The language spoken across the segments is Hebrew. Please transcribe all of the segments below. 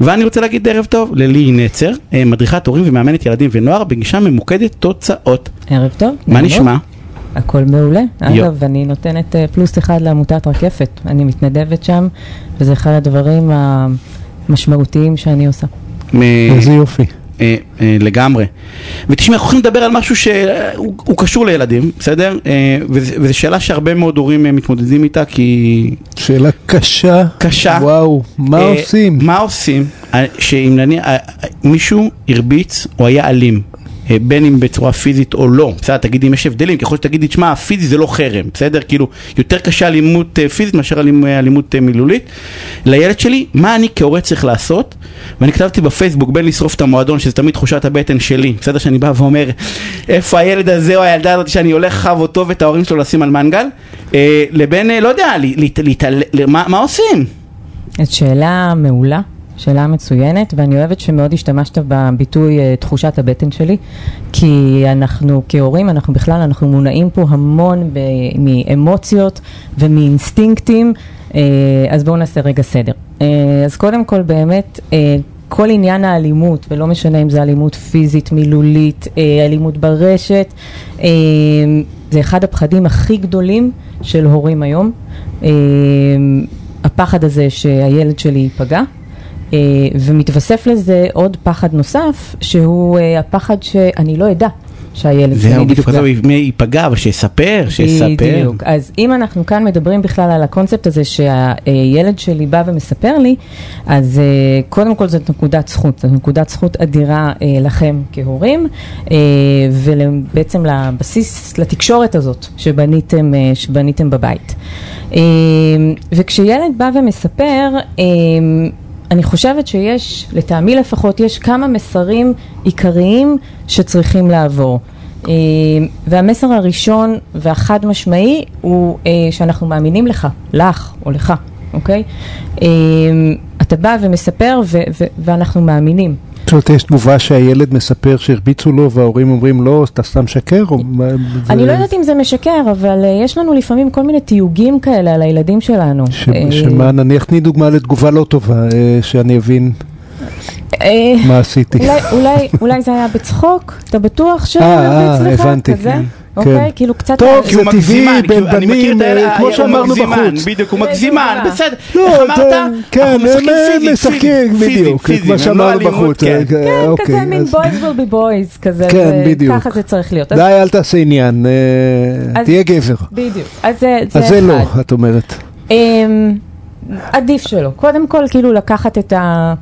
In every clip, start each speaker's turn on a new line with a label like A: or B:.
A: ואני רוצה להגיד ערב טוב ללי נצר, מדריכת הורים ומאמנת ילדים ונוער בגישה ממוקדת תוצאות.
B: ערב טוב.
A: מה נשמע?
B: הכל מעולה.
A: יו.
B: אגב, אני נותנת אה, פלוס אחד לעמותת רקפת. אני מתנדבת שם, וזה אחד הדברים המשמעותיים שאני עושה.
C: איזה יופי.
A: אה, אה, לגמרי. ותשמע, אנחנו הולכים לדבר על משהו שהוא הוא קשור לילדים, בסדר? אה, וזו שאלה שהרבה מאוד הורים אה, מתמודדים איתה, כי
C: שאלה קשה.
A: קשה.
C: וואו, מה
A: אה,
C: עושים?
A: מה עושים שאם נניח אה, מישהו הרביץ או היה אלים, בין אם בצורה פיזית או לא, בסדר, תגידי אם יש הבדלים, ככל שתגידי, תשמע, פיזי זה לא חרם, בסדר? כאילו, יותר קשה אלימות אה, פיזית מאשר אה, אלימות אה, מילולית. לילד שלי, מה אני כהורה צריך לעשות? ואני כתבתי בפייסבוק, בין לשרוף את המועדון, שזה תמיד תחושת הבטן שלי, בסדר? שאני בא ואומר, איפה הילד הזה או הילדה הזאת שאני הולך חב אותו ואת ההורים שלו לשים על מנגל, אה, לבין, אה, לא יודע, להת- להתעל- מה מה עושים?
B: זאת שאלה מעולה, שאלה מצוינת, ואני אוהבת שמאוד השתמשת בביטוי אה, תחושת הבטן שלי, כי אנחנו כהורים, אנחנו בכלל, אנחנו מונעים פה המון ב- מאמוציות ומאינסטינקטים, אה, אז בואו נעשה רגע סדר. אה, אז קודם כל באמת, כל עניין האלימות, ולא משנה אם זה אלימות פיזית, מילולית, אלימות ברשת, זה אחד הפחדים הכי גדולים של הורים היום. הפחד הזה שהילד שלי ייפגע, ומתווסף לזה עוד פחד נוסף, שהוא אה, הפחד שאני לא אדע שהילד שלי
A: זהו, בדיוק,
B: נפגע.
A: אז מי ייפגע, אבל שיספר, שיספר.
B: בדיוק. אז אם אנחנו כאן מדברים בכלל על הקונספט הזה שהילד שלי בא ומספר לי, אז אה, קודם כל זאת נקודת זכות, זאת נקודת זכות אדירה אה, לכם כהורים, אה, ובעצם לבסיס, לתקשורת הזאת שבניתם, אה, שבניתם בבית. אה, וכשילד בא ומספר, אה, אני חושבת שיש, לטעמי לפחות, יש כמה מסרים עיקריים שצריכים לעבור. אה, והמסר הראשון והחד משמעי הוא אה, שאנחנו מאמינים לך, לך או לך, אוקיי? אה, אתה בא ומספר ו- ו- ואנחנו מאמינים.
C: זאת אומרת, יש תגובה שהילד מספר שהרביצו לו וההורים אומרים לא, אתה סתם משקר?
B: אני לא יודעת אם זה משקר, אבל אה, יש לנו לפעמים כל מיני תיוגים כאלה על הילדים שלנו. אה,
C: שמה, נניח תני דוגמה לתגובה לא טובה, אה, שאני אבין
B: אה,
C: מה עשיתי.
B: אולי, זה היה בצחוק, אתה בטוח
C: אה,
B: שהרביץ לך?
C: הבנתי,
B: כזה?
C: כן,
B: אוקיי,
C: כן.
B: כאילו קצת...
C: טוב, זה
A: כי הוא
C: טבעי
A: מגזימן,
C: בין בנים, אה, כמו שאמרנו בחוץ.
A: בדיוק, הוא מגזימן. בסדר.
C: לא,
A: איך אמרת?
C: כן,
A: משחקים
C: הם
A: פיזית,
C: משחקים, בדיוק, כמו
A: הם לא
C: שאמרנו
A: אלימות,
C: בחוץ.
A: כן.
C: אה,
B: כן,
C: אוקיי,
B: כזה מין
C: אז-
B: boys will be boys, כזה,
C: כן,
B: זה-
C: בדיוק.
B: ככה זה צריך להיות.
C: די, אל תעשה עניין, אה, תהיה גבר.
B: בדיוק, אז זה זה
C: אז זה לא,
B: אחד.
C: את אומרת.
B: אמ, עדיף שלא. קודם כל, כאילו לקחת את ה...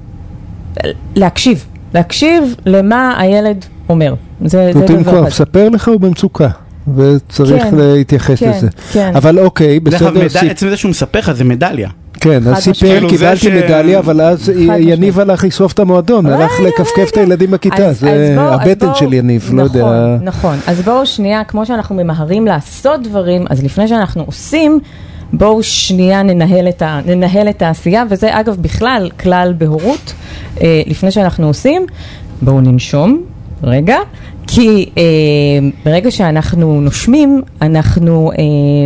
B: להקשיב. להקשיב למה הילד אומר. זה זה
C: נותנים
B: דבר
C: כוח,
B: אחד.
C: מספר לך הוא במצוקה, וצריך
B: כן,
C: להתייחס
B: כן,
C: לזה.
B: כן.
C: אבל אוקיי,
A: דרך אגב,
C: בסדר,
A: מדע-
C: סיפ-
A: עצם זה שהוא מספר לך זה מדליה.
C: כן, אז סיפר.
A: כאילו,
C: קיבלתי
A: ש-
C: מדליה, אבל אז יניב הלך לשרוף את המועדון,
B: רגע,
C: הלך לכפכף את. הילדים בכיתה,
B: אז-
C: זה
B: אז אז
C: הבטן
B: בואו-
C: של יניב, לא יודע.
B: נכון, נכון. אז בואו שנייה, כמו שאנחנו ממהרים לעשות דברים, אז לפני שאנחנו עושים, בואו שנייה ננהל את, ה, ננהל את העשייה, וזה אגב בכלל כלל בהורות, אה, לפני שאנחנו עושים, בואו ננשום, רגע. כי אה, ברגע שאנחנו נושמים, אנחנו אה,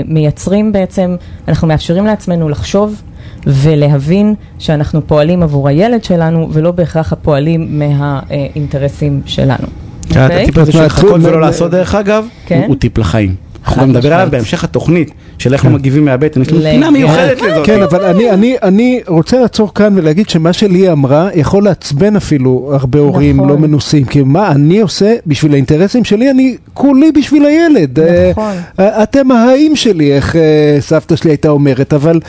B: מייצרים בעצם, אנחנו מאפשרים לעצמנו לחשוב ולהבין שאנחנו פועלים עבור הילד שלנו ולא בהכרח הפועלים מהאינטרסים שלנו. אוקיי?
A: הטיפ הזה של
C: מה-
A: לחכות
C: מה-
A: ולא
C: מה-
A: לעשות דרך אגב,
B: כן.
A: הוא טיפ לחיים. אנחנו גם נדבר עליו. בהמשך התוכנית, של איך לא מגיבים מהבטן, יש לנו. פינה מיוחדת לזאת.
C: כן, אבל אני, אני, אני רוצה לעצור כאן ולהגיד שמה שלי אמרה יכול לעצבן אפילו הרבה הורים
B: נכון.
C: לא מנוסים, כי מה אני עושה בשביל האינטרסים שלי, אני כולי בשביל הילד.
B: נכון.
C: אה, אתם ההאים שלי, איך אה, סבתא שלי הייתה אומרת, אבל...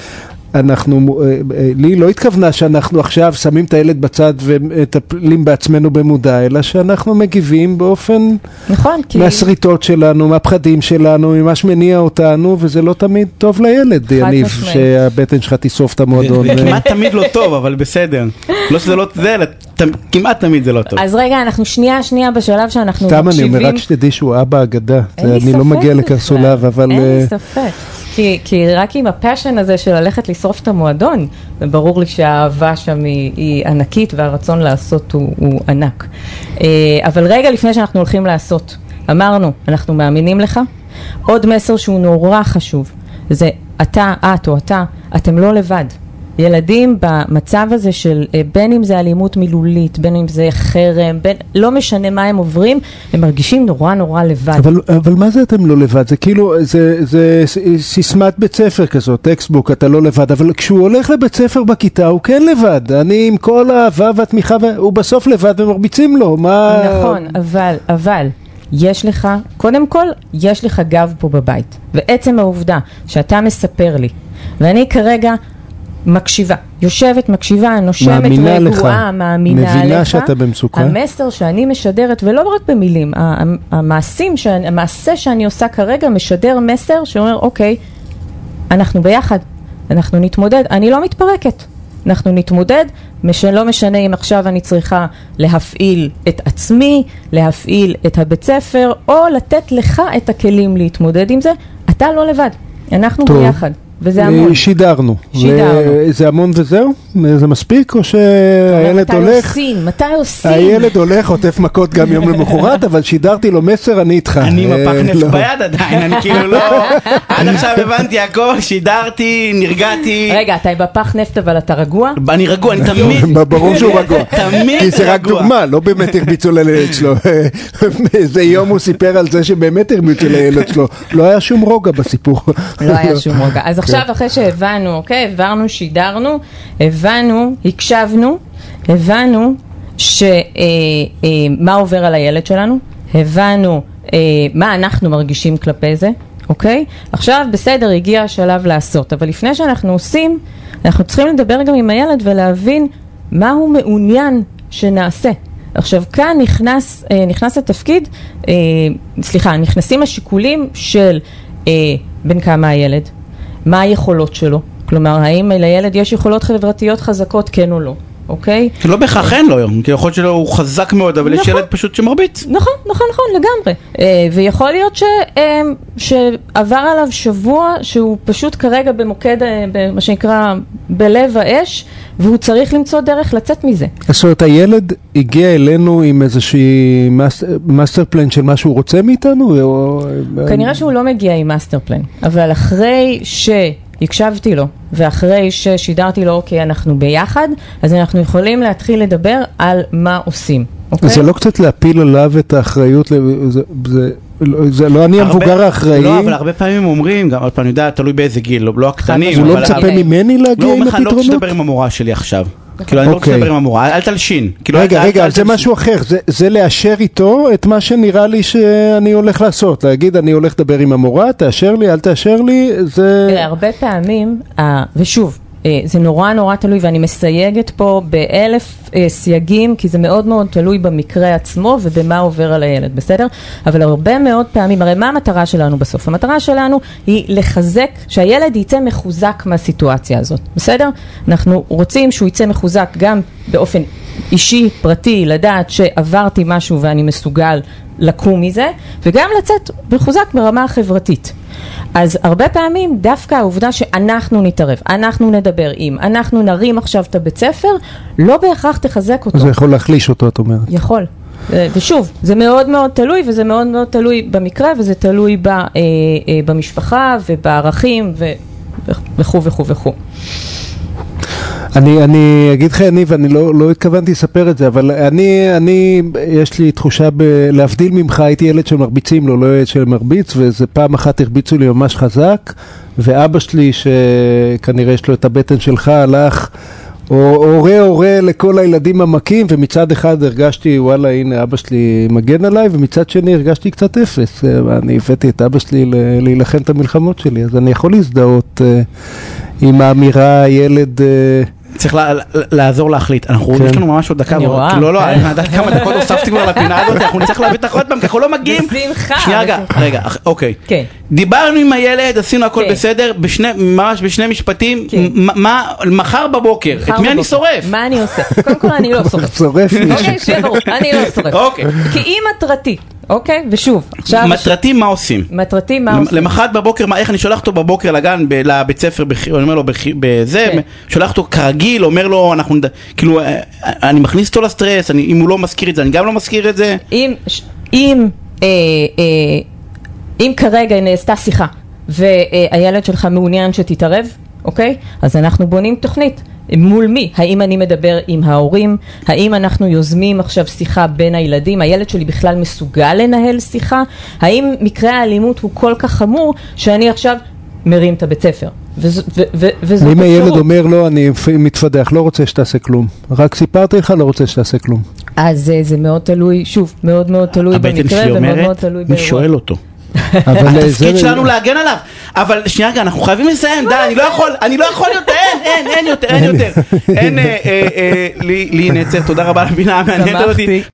C: אנחנו, אה, אה, לי לא התכוונה שאנחנו עכשיו שמים את הילד בצד ומטפלים בעצמנו במודע, אלא שאנחנו מגיבים באופן
B: נכון, כי...
C: מהשריטות שלנו, מהפחדים שלנו, ממה שמניע אותנו, וזה לא תמיד טוב לילד, יניב. שהבטן שלך תשרוף את המועדון.
A: זה כמעט תמיד לא טוב, אבל בסדר. לא שזה לא זה, כמעט תמיד זה לא טוב.
B: אז רגע, אנחנו שנייה, שנייה בשלב שאנחנו
C: סתם אני
B: מקשיבים.
C: אומר, רק שתדעי שהוא אבא אגדה,
B: אין לי
C: אני לא
B: ספק
C: מגיע. לקרסוליו, אבל...
B: אין
C: אה,
B: לי ספק. כי, כי רק עם הפאשן הזה של ללכת לשרוף את המועדון, זה ברור לי שהאהבה שם היא, היא ענקית והרצון לעשות הוא, הוא ענק. אה, אבל רגע לפני שאנחנו הולכים לעשות, אמרנו, אנחנו מאמינים לך. עוד מסר שהוא נורא חשוב, זה אתה, את או אתה, אתם לא לבד. ילדים במצב הזה של אה, בין אם זה אלימות מילולית, בין אם זה חרם, בין, לא משנה מה הם עוברים, הם מרגישים נורא נורא לבד.
C: אבל, אבל מה זה אתם לא לבד? זה כאילו, זה, זה סיסמת בית ספר כזאת, textbook, אתה לא לבד, אבל כשהוא הולך לבית ספר בכיתה הוא כן לבד. אני עם כל האהבה והתמיכה, הוא בסוף לבד ומרביצים לו, מה...
B: נכון, אבל, אבל, יש לך, קודם כל, יש לך גב פה בבית. ועצם העובדה שאתה מספר לי, ואני כרגע מקשיבה, יושבת, מקשיבה, נושמת,
C: מאמינה
B: רגועה,
C: לך.
B: מאמינה
C: מבינה
B: לך.
C: שאתה במצוקה.
B: המסר שאני משדרת, ולא רק במילים, המעשים, שאני- המעשה שאני עושה כרגע משדר מסר שאומר, אוקיי, אנחנו ביחד, אנחנו נתמודד, אני לא מתפרקת, אנחנו נתמודד, מש- לא משנה אם עכשיו אני צריכה להפעיל את עצמי, להפעיל את הבית ספר, או לתת לך את הכלים להתמודד עם זה, אתה לא לבד, אנחנו
C: טוב.
B: ביחד, וזה המון.
C: אה, שידרנו.
B: שידרנו.
C: ו- זה המון וזהו? זה מספיק? או שהילד
B: מתי
C: הולך?
B: עושים? מתי עושים?
C: הילד הולך, חוטף מכות גם יום למחרת, אבל שידרתי לו מסר, אני איתך.
A: אני עם הפח
C: אה,
A: נפט
C: לא.
A: ביד עדיין, אני כאילו לא... עד עכשיו הבנתי הכל, שידרתי, נרגעתי.
B: רגע, אתה בפח נפט אבל אתה רגוע?
A: אני רגוע, אני תמיד...
C: ברור שהוא רגוע.
A: תמיד
C: כי זה רק
A: רגוע.
C: דוגמה, לא באמת הרביצו לילד שלו. איזה יום הוא סיפר על זה שבאמת הרביצו לילד שלו. לא היה שום רוגע בסיפור.
B: לא היה שום רוגע. עכשיו אחרי שהבנו, אוקיי, הבנו, שידרנו, הבנו, הקשבנו, הבנו ש, אה, אה, מה עובר על הילד שלנו, הבנו אה, מה אנחנו מרגישים כלפי זה, אוקיי? עכשיו בסדר, הגיע השלב לעשות, אבל לפני שאנחנו עושים, אנחנו צריכים לדבר גם עם הילד ולהבין מה הוא מעוניין שנעשה. עכשיו כאן נכנס, נכנס לתפקיד, אה, סליחה, נכנסים השיקולים של בין כמה הילד, מה היכולות שלו, כלומר האם לילד יש יכולות חברתיות חזקות כן או לא, אוקיי?
A: לא בהכרח אין לו היום, כי יכול להיות שהוא חזק מאוד, אבל יש
B: נכון.
A: ילד פשוט שמרביץ.
B: נכון, נכון, נכון, לגמרי. אה, ויכול להיות ש, אה, שעבר עליו שבוע שהוא פשוט כרגע במוקד, אה, מה שנקרא, בלב האש, והוא צריך למצוא דרך לצאת מזה.
C: זאת אומרת, הילד הגיע אלינו עם איזושהי מס- master plan של מה שהוא רוצה מאיתנו? או-
B: כנראה שהוא לא מגיע עם master plan, אבל אחרי שהקשבתי לו, ואחרי ששידרתי לו, אוקיי, אנחנו ביחד, אז אנחנו יכולים להתחיל לדבר על מה עושים, אוקיי?
C: זה לא קצת להפיל עליו את האחריות, זה- זה- לא- זה לא אני
A: הרבה-
C: המבוגר האחראי,
A: לא, אבל הרבה פעמים אומרים, גם עוד פעם, אני יודע, תלוי באיזה גיל, לא- לא הקטנים.
C: הוא לא מצפה ממני
A: לא,
C: להגיע
A: הוא
C: עם
A: אומר לך, אני לא רוצה
C: הפתרונות?
A: לדבר עם המורה שלי עכשיו. כאילו, אני לא רוצה
C: אוקיי.
A: לדבר עם המורה, אל- אל תלשין. כאילו,
C: רגע, רגע, זה
A: תלשין.
C: משהו אחר, זה- זה לאשר איתו את מה שנראה לי שאני הולך לעשות, להגיד אני הולך לדבר עם המורה, תאשר לי, אל תאשר לי, זה...
B: הרבה פעמים, ושוב, זה נורא נורא תלוי, ואני מסייגת פה באלף אה, סייגים, כי זה מאוד מאוד תלוי במקרה עצמו ובמה עובר על הילד, בסדר? אבל הרבה מאוד פעמים, הרי מה המטרה שלנו בסוף? המטרה שלנו היא לחזק, שהילד יצא מחוזק מהסיטואציה הזאת, בסדר? אנחנו רוצים שהוא יצא מחוזק גם באופן אישי, פרטי, לדעת שעברתי משהו ואני מסוגל לקום מזה, וגם לצאת מחוזק ברמה החברתית. אז הרבה פעמים דווקא העובדה שאנחנו נתערב, אנחנו נדבר עם, אנחנו נרים עכשיו את הבית ספר, לא בהכרח תחזק אותו.
C: זה יכול להחליש אותו, את אומרת.
B: יכול. אה, ושוב, זה מאוד מאוד תלוי, וזה מאוד מאוד תלוי במקרה, וזה תלוי ב, אה, אה, במשפחה ובערכים ו- וכו' וכו' וכו'.
C: אני, אני אגיד לך אני לא, לא התכוונתי לספר את זה, אבל אני, אני, יש לי תחושה, ב, להבדיל ממך, הייתי ילד שמרביצים לו, לא ילד שמרביץ, ואיזה פעם אחת הרביצו לי ממש חזק, ואבא שלי, שכנראה יש לו את הבטן שלך, הלך, הורה הורה לכל הילדים המכים, ומצד אחד הרגשתי, וואלה, הנה אבא שלי מגן עליי, ומצד שני הרגשתי קצת אפס. אני הבאתי את אבא שלי להילחם את המלחמות שלי, אז אני יכול להזדהות אה, עם האמירה, ילד... אה,
A: צריך לה- לה- לעזור להחליט. אנחנו,
C: כן.
A: יש לנו ממש עוד דקה.
B: אני רואה.
A: לא, לא, אני יודעת כמה דקות הוספתי כבר לפינה הזאת, אנחנו נצטרך להביא אותך עוד פעם, כי אנחנו לא מגיעים.
B: בשמחה,
A: שנייה רגע. רגע, אוקיי.
B: כן.
A: דיברנו עם הילד, עשינו הכל
B: כן.
A: בסדר, בשני, ממש בשני משפטים,
B: כן.
A: מה, מחר בבוקר, את מי אני. שורף?
B: מה אני עושה? קודם כל אני לא שורף. אוקיי, שיהיה ברור, אני לא שורף.
A: אוקיי.
B: כי אם מטרתי, אוקיי? ושוב, עכשיו...
A: מטרתי מה עושים?
B: מטרתי מה עושים?
A: למחרת בבוקר, מה, איך אני שולח אותו בבוקר לגן, ב- לבית ספר, בח- אני אומר לו בח- בזה,
B: כן.
A: שולח אותו כרגיל, אומר לו, אנחנו, נד- כאילו, אה, אני מכניס אותו לסטרס, אני- אם הוא לא מזכיר את זה, אני גם לא מזכיר את זה.
B: אם, אם, אה, אה, אם כרגע נעשתה שיחה והילד שלך מעוניין שתתערב, אוקיי? אז אנחנו בונים תוכנית. מול מי? האם אני מדבר עם ההורים? האם אנחנו יוזמים עכשיו שיחה בין הילדים? הילד שלי בכלל מסוגל לנהל שיחה? האם מקרה האלימות הוא כל כך חמור שאני עכשיו מרים את הבית ספר? וז- ו- ו- וזאת
C: אם הילד
B: אפשרות.
C: אומר לא, אני מתפדח, לא רוצה שתעשה כלום. רק סיפרתי לך, לא רוצה שתעשה כלום.
B: אז אה, זה מאוד תלוי, שוב, מאוד מאוד תלוי
A: הבטן
B: במקרה
A: שלי
B: ומאוד מאוד
A: אומרת,
B: תלוי
A: מי
B: באירוע.
A: שואל אותו? התפקיד שלנו להגן עליו. אבל שנייה רגע, אנחנו חייבים לסיים, די, אני לא יכול, אני לא יכול יותר, אין, אין, אין יותר, אין יותר. אין, אה, אה, אה, לי נצר, תודה רבה על הבינה המעניינת.
B: שמחתי.